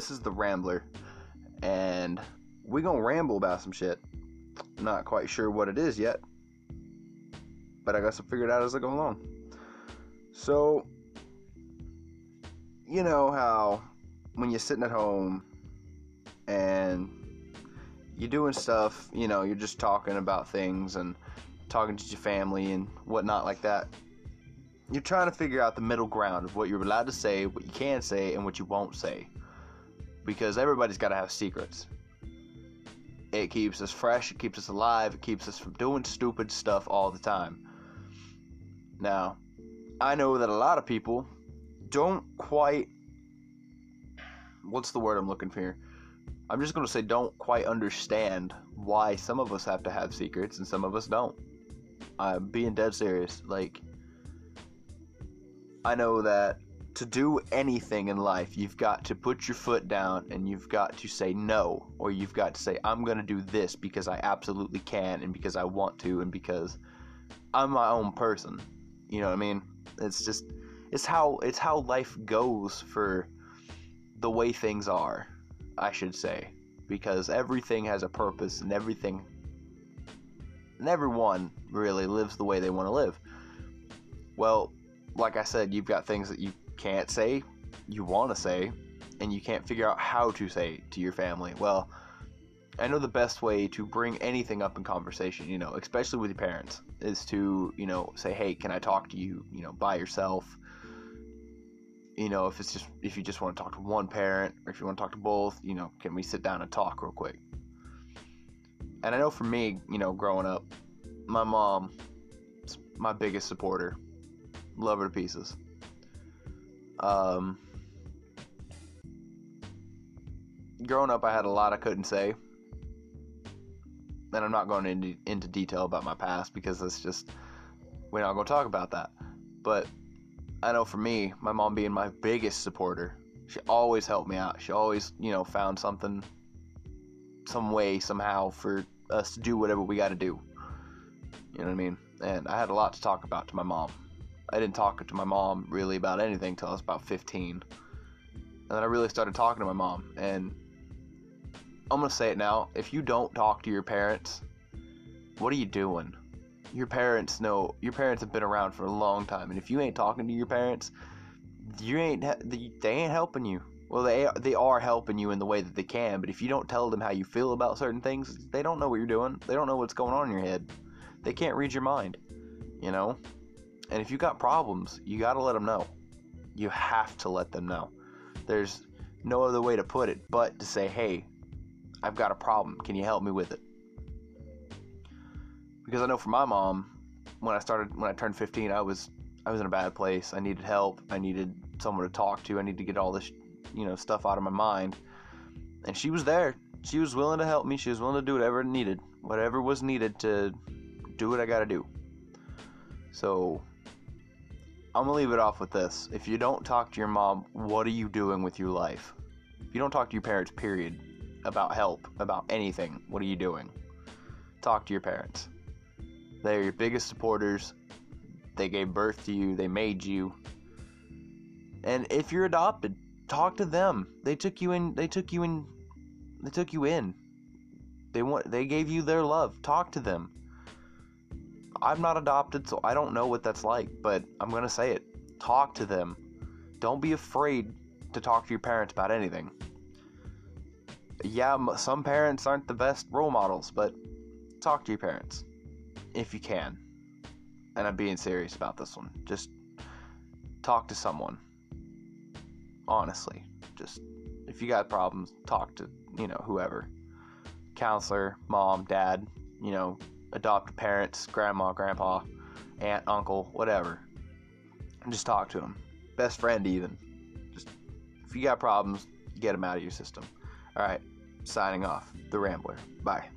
this is the Rambler, and we gonna ramble about some shit. Not quite sure what it is yet, but I guess I'll figure it out as I go along. So, you know how when you're sitting at home and you're doing stuff, you know, you're just talking about things and talking to your family and whatnot like that. You're trying to figure out the middle ground of what you're allowed to say, what you can say, and what you won't say. Because everybody's got to have secrets. It keeps us fresh, it keeps us alive, it keeps us from doing stupid stuff all the time. Now, I know that a lot of people don't quite. What's the word I'm looking for here? I'm just going to say don't quite understand why some of us have to have secrets and some of us don't. I'm being dead serious. Like, I know that to do anything in life, you've got to put your foot down and you've got to say no, or you've got to say, I'm going to do this because I absolutely can and because I want to and because I'm my own person. You know what I mean? It's just, it's how, it's how life goes for the way things are, I should say. Because everything has a purpose and everything, and everyone really lives the way they want to live. Well, like I said, you've got things that you can't say, you want to say, and you can't figure out how to say to your family. Well, I know the best way to bring anything up in conversation, you know, especially with your parents, is to, you know, say, "Hey, can I talk to you, you know, by yourself?" You know, if it's just if you just want to talk to one parent or if you want to talk to both, you know, can we sit down and talk real quick? And I know for me, you know, growing up, my mom my biggest supporter. Love her to pieces. Um, growing up, I had a lot I couldn't say. And I'm not going into, into detail about my past because it's just, we're not going to talk about that. But I know for me, my mom being my biggest supporter, she always helped me out. She always, you know, found something, some way, somehow for us to do whatever we got to do. You know what I mean? And I had a lot to talk about to my mom. I didn't talk to my mom really about anything until I was about 15. And then I really started talking to my mom. And I'm going to say it now. If you don't talk to your parents, what are you doing? Your parents know, your parents have been around for a long time. And if you ain't talking to your parents, you ain't, they ain't helping you. Well, they they are helping you in the way that they can, but if you don't tell them how you feel about certain things, they don't know what you're doing. They don't know what's going on in your head. They can't read your mind, you know? And if you got problems, you got to let them know. You have to let them know. There's no other way to put it but to say, "Hey, I've got a problem. Can you help me with it?" Because I know for my mom, when I started when I turned 15, I was I was in a bad place. I needed help. I needed someone to talk to. I needed to get all this, you know, stuff out of my mind. And she was there. She was willing to help me. She was willing to do whatever needed, whatever was needed to do what I got to do. So I'm gonna leave it off with this. If you don't talk to your mom, what are you doing with your life? If you don't talk to your parents, period, about help, about anything, what are you doing? Talk to your parents. They're your biggest supporters. They gave birth to you, they made you. And if you're adopted, talk to them. They took you in they took you in they took you in. They want they gave you their love. Talk to them. I'm not adopted, so I don't know what that's like, but I'm going to say it. Talk to them. Don't be afraid to talk to your parents about anything. Yeah, some parents aren't the best role models, but talk to your parents if you can. And I'm being serious about this one. Just talk to someone. Honestly, just if you got problems, talk to, you know, whoever. Counselor, mom, dad, you know, adopted parents, grandma, grandpa, aunt, uncle, whatever. And just talk to them. Best friend, even. Just if you got problems, get them out of your system. All right, signing off. The Rambler. Bye.